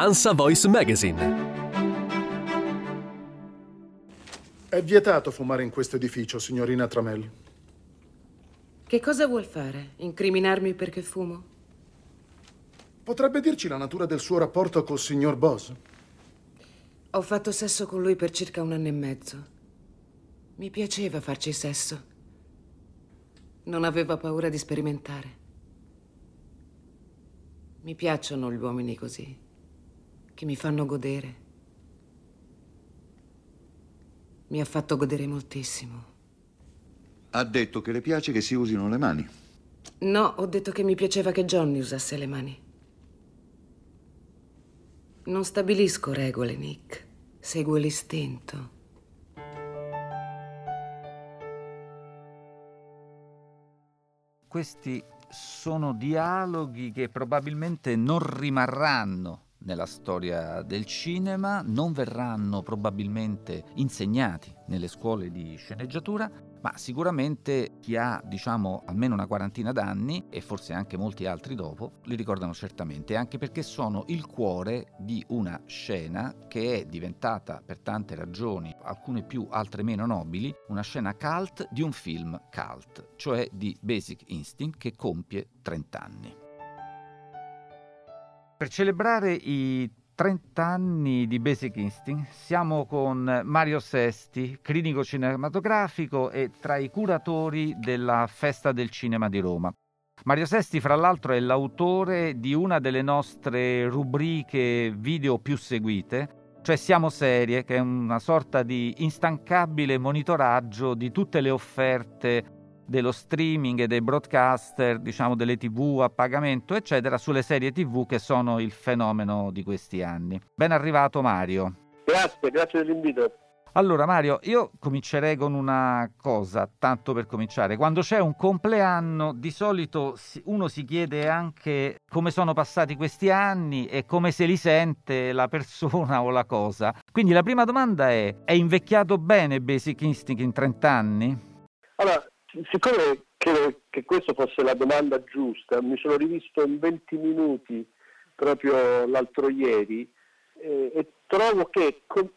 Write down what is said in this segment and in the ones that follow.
Ansa Voice Magazine. È vietato fumare in questo edificio, signorina Tramell. Che cosa vuol fare? Incriminarmi perché fumo? Potrebbe dirci la natura del suo rapporto col signor Boss? Ho fatto sesso con lui per circa un anno e mezzo. Mi piaceva farci sesso. Non aveva paura di sperimentare. Mi piacciono gli uomini così, che mi fanno godere. Mi ha fatto godere moltissimo. Ha detto che le piace che si usino le mani. No, ho detto che mi piaceva che Johnny usasse le mani. Non stabilisco regole, Nick. Seguo l'istinto. Questi sono dialoghi che probabilmente non rimarranno nella storia del cinema, non verranno probabilmente insegnati nelle scuole di sceneggiatura, ma sicuramente chi ha diciamo almeno una quarantina d'anni e forse anche molti altri dopo li ricordano certamente, anche perché sono il cuore di una scena che è diventata per tante ragioni, alcune più, altre meno nobili, una scena cult di un film cult, cioè di Basic Instinct che compie 30 anni. Per celebrare i 30 anni di Basic Instinct siamo con Mario Sesti, clinico cinematografico e tra i curatori della Festa del Cinema di Roma. Mario Sesti, fra l'altro, è l'autore di una delle nostre rubriche video più seguite, cioè Siamo Serie, che è una sorta di instancabile monitoraggio di tutte le offerte dello streaming e dei broadcaster, diciamo delle tv a pagamento, eccetera, sulle serie tv che sono il fenomeno di questi anni. Ben arrivato Mario. Grazie, grazie dell'invito. Allora Mario, io comincerei con una cosa, tanto per cominciare. Quando c'è un compleanno, di solito uno si chiede anche come sono passati questi anni e come se li sente la persona o la cosa. Quindi la prima domanda è, è invecchiato bene Basic Instinct in 30 anni? Siccome credo che questa fosse la domanda giusta, mi sono rivisto in 20 minuti proprio l'altro ieri eh, e trovo che come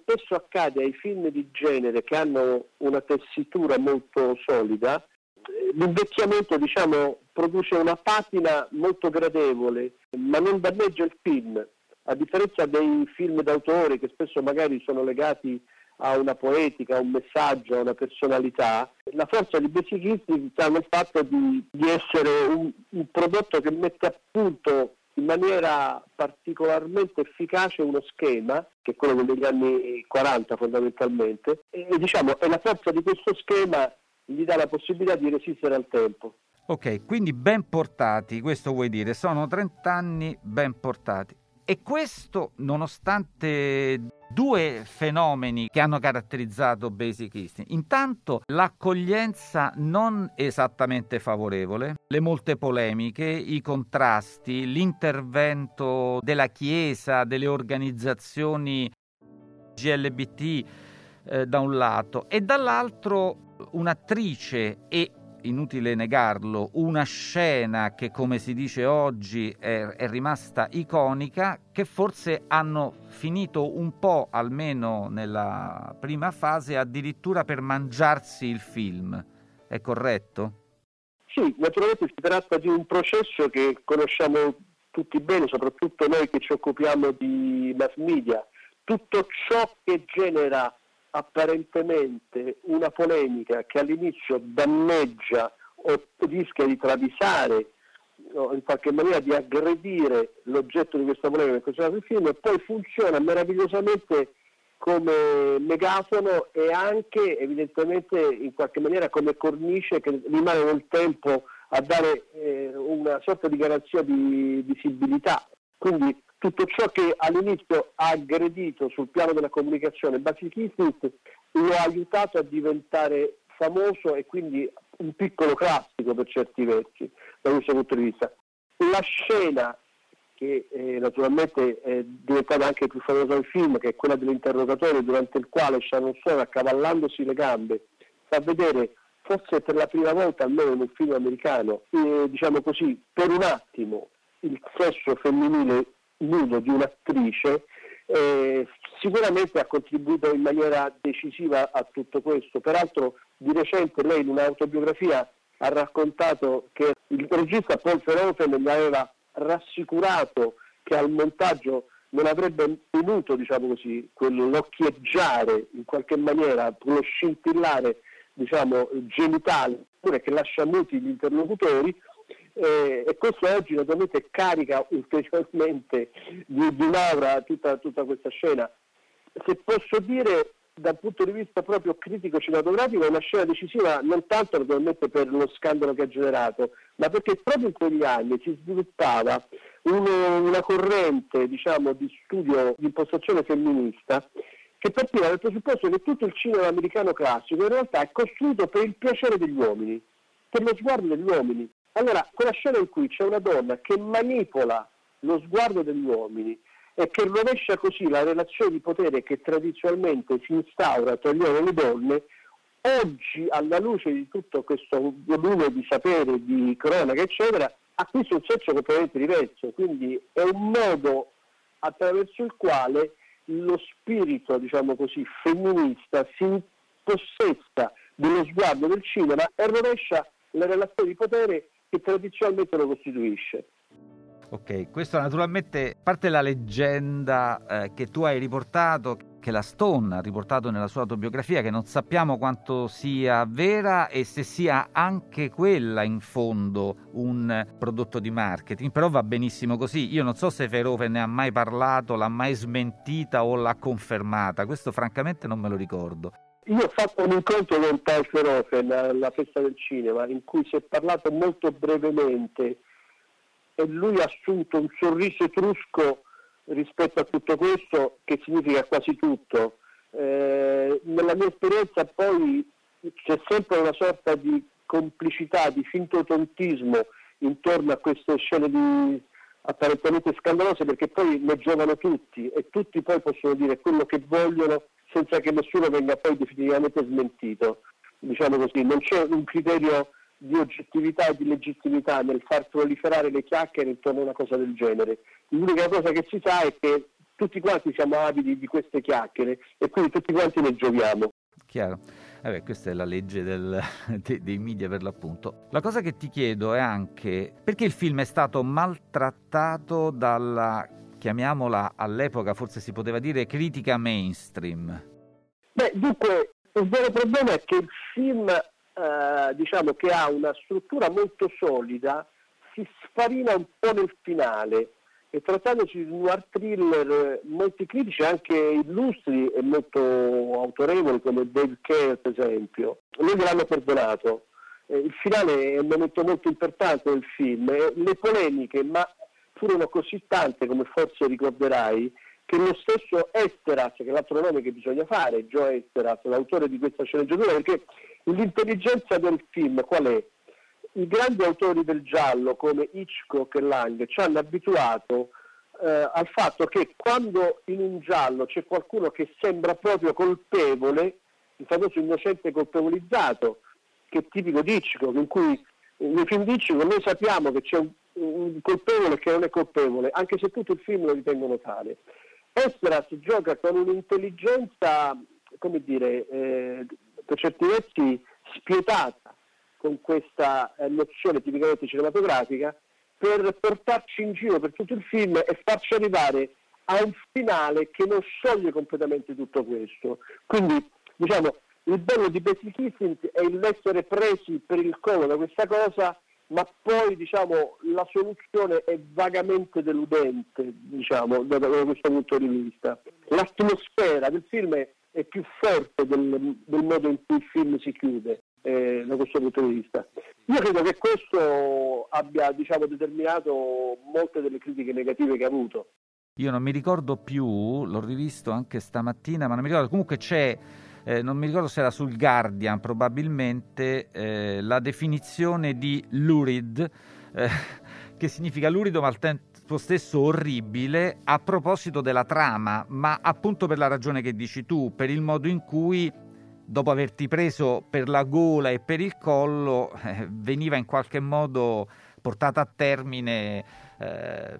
spesso accade ai film di genere che hanno una tessitura molto solida, eh, l'invecchiamento diciamo, produce una patina molto gradevole, ma non danneggia il film, a differenza dei film d'autore che spesso magari sono legati a una poetica, a un messaggio, a una personalità, la forza di Basic sta nel fatto di, di essere un, un, prodotto che mette a punto in maniera particolarmente efficace uno schema, che è quello degli anni 40 fondamentalmente, e, e diciamo, e la forza di questo schema gli dà la possibilità di resistere al tempo. Ok, quindi ben portati, questo vuoi dire, sono 30 anni ben portati. E questo nonostante due fenomeni che hanno caratterizzato Basic Instinct. Intanto l'accoglienza non esattamente favorevole, le molte polemiche, i contrasti, l'intervento della Chiesa, delle organizzazioni GLBT eh, da un lato e dall'altro un'attrice e inutile negarlo, una scena che come si dice oggi è, è, rimasta iconica, che forse hanno finito un po', almeno nella prima fase, addirittura per mangiarsi il film. È corretto? Sì, naturalmente si tratta di un processo che conosciamo tutti bene, soprattutto noi che ci occupiamo di mass media. Tutto ciò che genera apparentemente una polemica che all'inizio danneggia o rischia di travisare in qualche maniera di aggredire l'oggetto di questa polemica che considerato il film e poi funziona meravigliosamente come megafono e anche evidentemente in qualche maniera come cornice che rimane nel tempo a dare eh, una sorta di garanzia di visibilità. Quindi tutto ciò che all'inizio ha aggredito sul piano della comunicazione Basic Instinct lo ha aiutato a diventare famoso e quindi un piccolo classico per certi versi da questo punto di vista. La scena che eh, naturalmente è diventata anche più famosa nel film, che è quella dell'interrogatorio durante il quale Sharon Stone accavallandosi le gambe fa vedere forse per la prima volta almeno un film americano, eh, diciamo così, per un attimo il sesso femminile nudo di un'attrice eh, sicuramente ha contribuito in maniera decisiva a tutto questo. Peraltro di recente lei in un'autobiografia ha raccontato che il regista Paul Verhoeven gli aveva rassicurato che al montaggio non avrebbe tenuto, diciamo così, quell'occhieggiare in qualche maniera, quello scintillare, diciamo, genitale, oppure che lascia muti gli interlocutori, eh, e questo oggi naturalmente carica ulteriormente di, di un'aura tutta, tutta questa scena. Se posso dire dal punto di vista proprio critico cinematografico è una scena decisiva non tanto naturalmente per lo scandalo che ha generato, ma perché proprio in quegli anni si sviluppava uno, una corrente diciamo, di studio di impostazione femminista che partiva dal presupposto che tutto il cinema americano classico in realtà è costruito per il piacere degli uomini, per lo sguardo degli uomini. Allora, quella scena in cui c'è una donna che manipola lo sguardo degli uomini e che rovescia così la relazione di potere che tradizionalmente si instaura tra gli uomini e le donne, oggi alla luce di tutto questo volume di sapere, di cronaca, eccetera, acquista un senso completamente diverso. Quindi è un modo attraverso il quale lo spirito, diciamo così, femminista si possessa dello sguardo del cinema e rovescia la relazione di potere che tradizionalmente lo costituisce. Ok, questo naturalmente parte la leggenda eh, che tu hai riportato, che la Stone ha riportato nella sua autobiografia, che non sappiamo quanto sia vera e se sia anche quella in fondo un prodotto di marketing, però va benissimo così. Io non so se Verhoeven ne ha mai parlato, l'ha mai smentita o l'ha confermata, questo francamente non me lo ricordo. Io ho fatto un incontro con Paul Verhoeven alla festa del cinema in cui si è parlato molto brevemente e lui ha assunto un sorriso etrusco rispetto a tutto questo che significa quasi tutto. Eh, nella mia esperienza poi c'è sempre una sorta di complicità, di finto tontismo intorno a queste scene di, apparentemente scandalose perché poi ne giocano tutti e tutti poi possono dire quello che vogliono senza che nessuno venga poi definitivamente smentito. Diciamo così, non c'è un criterio di oggettività e di legittimità nel far proliferare le chiacchiere intorno a una cosa del genere. L'unica cosa che si sa è che tutti quanti siamo avidi di queste chiacchiere e quindi tutti quanti ne giochiamo. Chiaro. Eh questa è la legge del, de, dei media per l'appunto. La cosa che ti chiedo è anche perché il film è stato maltrattato dalla, chiamiamola all'epoca, forse si poteva dire, critica mainstream. Beh, dunque, il vero problema è che il film eh, diciamo che ha una struttura molto solida, si sfarina un po' nel finale e trattandosi di un noir thriller, molti critici, anche illustri e molto autorevoli come Dave Kerr per esempio, non gliel'hanno perdonato. Eh, il finale è un momento molto importante del film, le polemiche, ma furono così tante come forse ricorderai, che lo stesso Esteras, che è l'altro nome che bisogna fare, Joe Esteras, l'autore di questa sceneggiatura, perché L'intelligenza del film qual è? I grandi autori del giallo come Hitchcock e Lang ci hanno abituato eh, al fatto che quando in un giallo c'è qualcuno che sembra proprio colpevole, il famoso innocente colpevolizzato, che è tipico di Hitchcock, in cui nei film di Hitchcock noi sappiamo che c'è un, colpevole che non è colpevole, anche se tutto il film lo ritengono tale. Esteras gioca con un'intelligenza, come dire, eh, per certi versi spietata con questa eh, nozione tipicamente cinematografica per portarci in giro per tutto il film e farci arrivare a un finale che non scioglie completamente tutto questo. Quindi, diciamo, il bello di Betty Kissing è l'essere presi per il collo da questa cosa, ma poi diciamo, la soluzione è vagamente deludente, diciamo, da, da questo punto di vista. L'atmosfera del film è è più forte del, del modo in cui il film si chiude eh, da questo punto di vista. Io credo che questo abbia diciamo, determinato molte delle critiche negative che ha avuto. Io non mi ricordo più, l'ho rivisto anche stamattina, ma non mi ricordo, comunque c'è, eh, non mi ricordo se era sul Guardian probabilmente, eh, la definizione di lurid, eh, che significa lurido ma al tempo stesso orribile a proposito della trama, ma appunto per la ragione che dici tu, per il modo in cui dopo averti preso per la gola e per il collo eh, veniva in qualche modo portata a termine eh,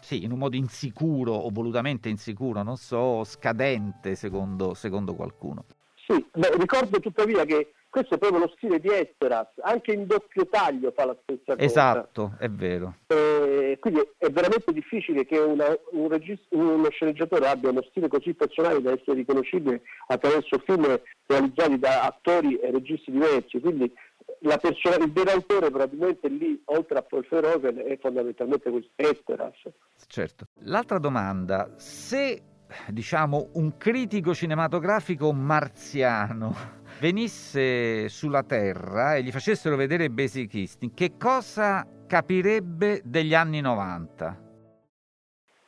sì, in un modo insicuro o volutamente insicuro, non so, scadente secondo, secondo qualcuno. Sì, beh, ricordo tuttavia che questo è proprio lo stile di Esteras, anche in doppio taglio fa la stessa cosa. Esatto, è vero. Eh, quindi è veramente difficile che una, un regist- uno sceneggiatore abbia uno stile così personale da essere riconoscibile attraverso film realizzati da attori e registi diversi. Quindi la persona, il vero autore probabilmente lì, oltre a Paul Verhoeven, è fondamentalmente questo Esteras. Certo. L'altra domanda, se diciamo un critico cinematografico marziano venisse sulla Terra e gli facessero vedere Basic Instinct, che cosa capirebbe degli anni 90?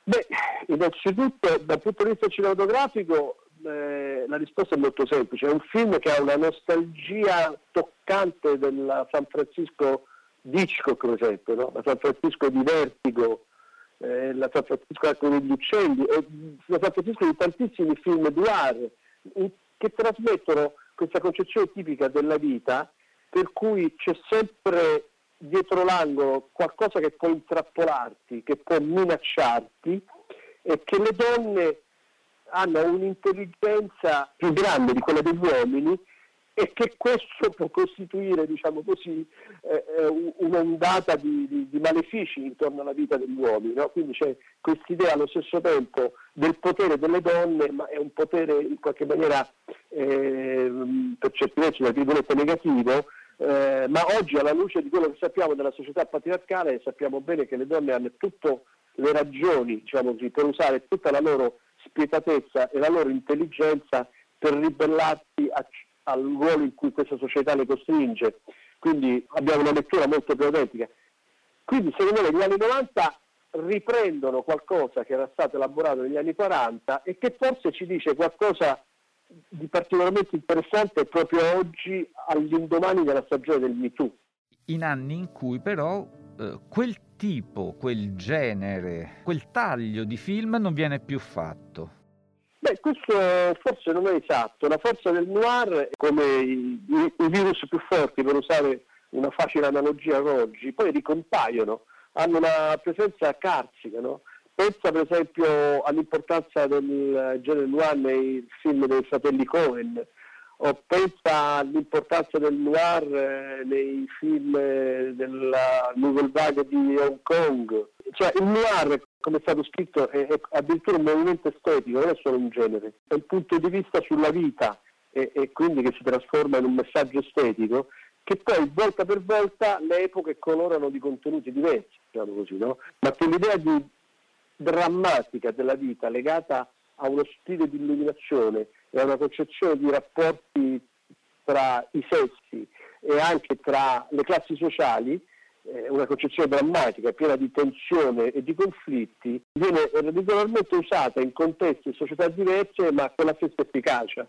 Beh, innanzitutto dal punto di vista cinematografico eh, la risposta è molto semplice, è un film che ha una nostalgia toccante del San Francisco di Hitchcock, per esempio, no? San Francisco di Vertigo, eh, la San Francisco anche degli uccelli, e la San Francisco di tantissimi film noir che trasmettono questa concezione tipica della vita per cui c'è sempre dietro l'angolo qualcosa che può intrappolarti, che può minacciarti e che le donne hanno un'intelligenza più grande di quella degli uomini e che questo può costituire, diciamo così, eh, eh un'ondata di, di, di, malefici intorno alla vita degli uomini. No? Quindi c'è questa idea allo stesso tempo del potere delle donne, ma è un potere in qualche maniera eh, per certi versi, negativo, eh, ma oggi alla luce di quello che sappiamo della società patriarcale sappiamo bene che le donne hanno tutte le ragioni, diciamo così, per usare tutta la loro spietatezza e la loro intelligenza per ribellarsi a, al ruolo in cui questa società le costringe. Quindi abbiamo una lettura molto più autentica. Quindi secondo me gli anni 90 riprendono qualcosa che era stato elaborato negli anni 40 e che forse ci dice qualcosa di particolarmente interessante proprio oggi all'indomani della stagione del MeToo. In anni in cui però eh, quel tipo, quel genere, quel taglio di film non viene più fatto. Beh, questo forse non è esatto. La forza del noir, come i, i, i virus più forti, per usare una facile analogia ad oggi, poi ricompaiono, hanno una presenza carsica, no? Pensa per esempio all'importanza del genere noir nei film dei fratelli Cohen, o pensa all'importanza del noir eh, nei film eh, della Nouvelle Vague di Hong Kong. Cioè il noir come è stato scritto, è, è addirittura un movimento estetico, non è solo un genere, è un punto di vista sulla vita e, e quindi che si trasforma in un messaggio estetico che poi volta per volta le epoche colorano di contenuti diversi, diciamo così, no? ma quell'idea di drammatica della vita legata a uno stile di illuminazione e a una concezione di rapporti tra i sessi e anche tra le classi sociali una concezione drammatica, piena di tensione e di conflitti, viene regolarmente usata in contesti e società diverse ma con la stessa efficacia.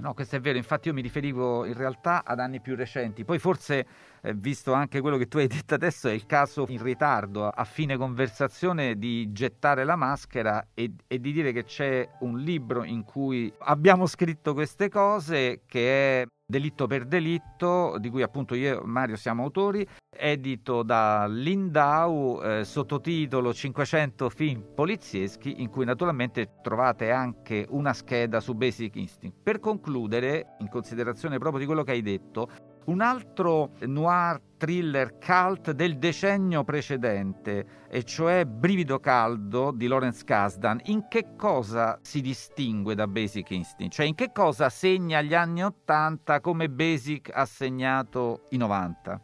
No, questo è vero, infatti io mi riferivo in realtà ad anni più recenti, poi forse eh, visto anche quello che tu hai detto adesso è il caso in ritardo, a fine conversazione, di gettare la maschera e, e di dire che c'è un libro in cui abbiamo scritto queste cose che è Delitto per delitto, di cui appunto io e Mario siamo autori, edito da Lindau, eh, sottotitolo 500 film polizieschi, in cui naturalmente trovate anche una scheda su Basic Instinct. Per concludere, in considerazione proprio di quello che hai detto, un altro noir thriller cult del decennio precedente, e cioè Brivido Caldo di Lawrence Kasdan, in che cosa si distingue da Basic Instinct? Cioè in che cosa segna gli anni 80 come Basic ha segnato i 90?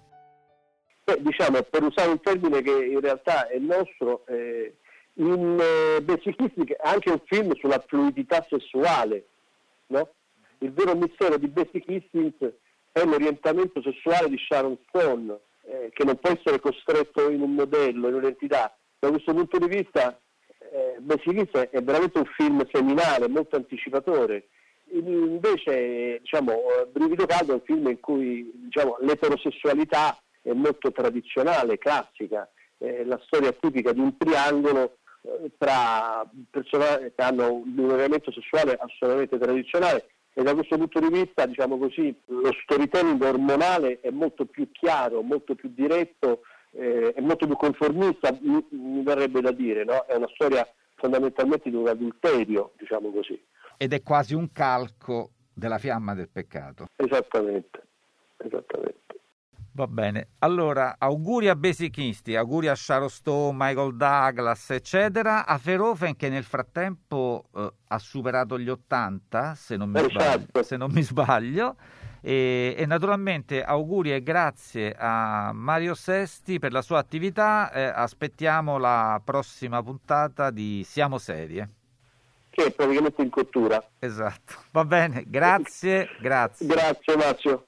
Beh, diciamo, per usare un termine che in realtà è nostro, eh, in eh, Basic Instinct è anche un film sulla fluidità sessuale, no? Il vero mistero di Basic Instinct è l'orientamento sessuale di Sharon Stone, eh, che non può essere costretto in un modello, in un'entità. Da questo punto di vista, eh, Basilis è veramente un film seminale, molto anticipatore. Invece, diciamo, Brivido Caldo è un film in cui diciamo, l'eterosessualità è molto tradizionale, classica, è la storia tipica di un triangolo eh, tra persone che hanno un orientamento sessuale assolutamente tradizionale e da questo punto di vista, diciamo così, lo storytelling ormonale è molto più chiaro, molto più diretto eh, è molto più conformista, mi, mi verrebbe da dire, no? è una storia fondamentalmente di un adulterio, diciamo così. Ed è quasi un calco della fiamma del peccato. Esattamente, esattamente. Va bene, allora auguri a Basichisti, auguri a Sharon Stone, Michael Douglas, eccetera, a Ferofen che nel frattempo eh, ha superato gli 80, se non mi Esatto. sbaglio, se non mi sbaglio. E, e naturalmente auguri e grazie a Mario Sesti per la sua attività, eh, aspettiamo la prossima puntata di Siamo Serie. Che è praticamente in cottura. Esatto, va bene, grazie, grazie. Grazie Marzio.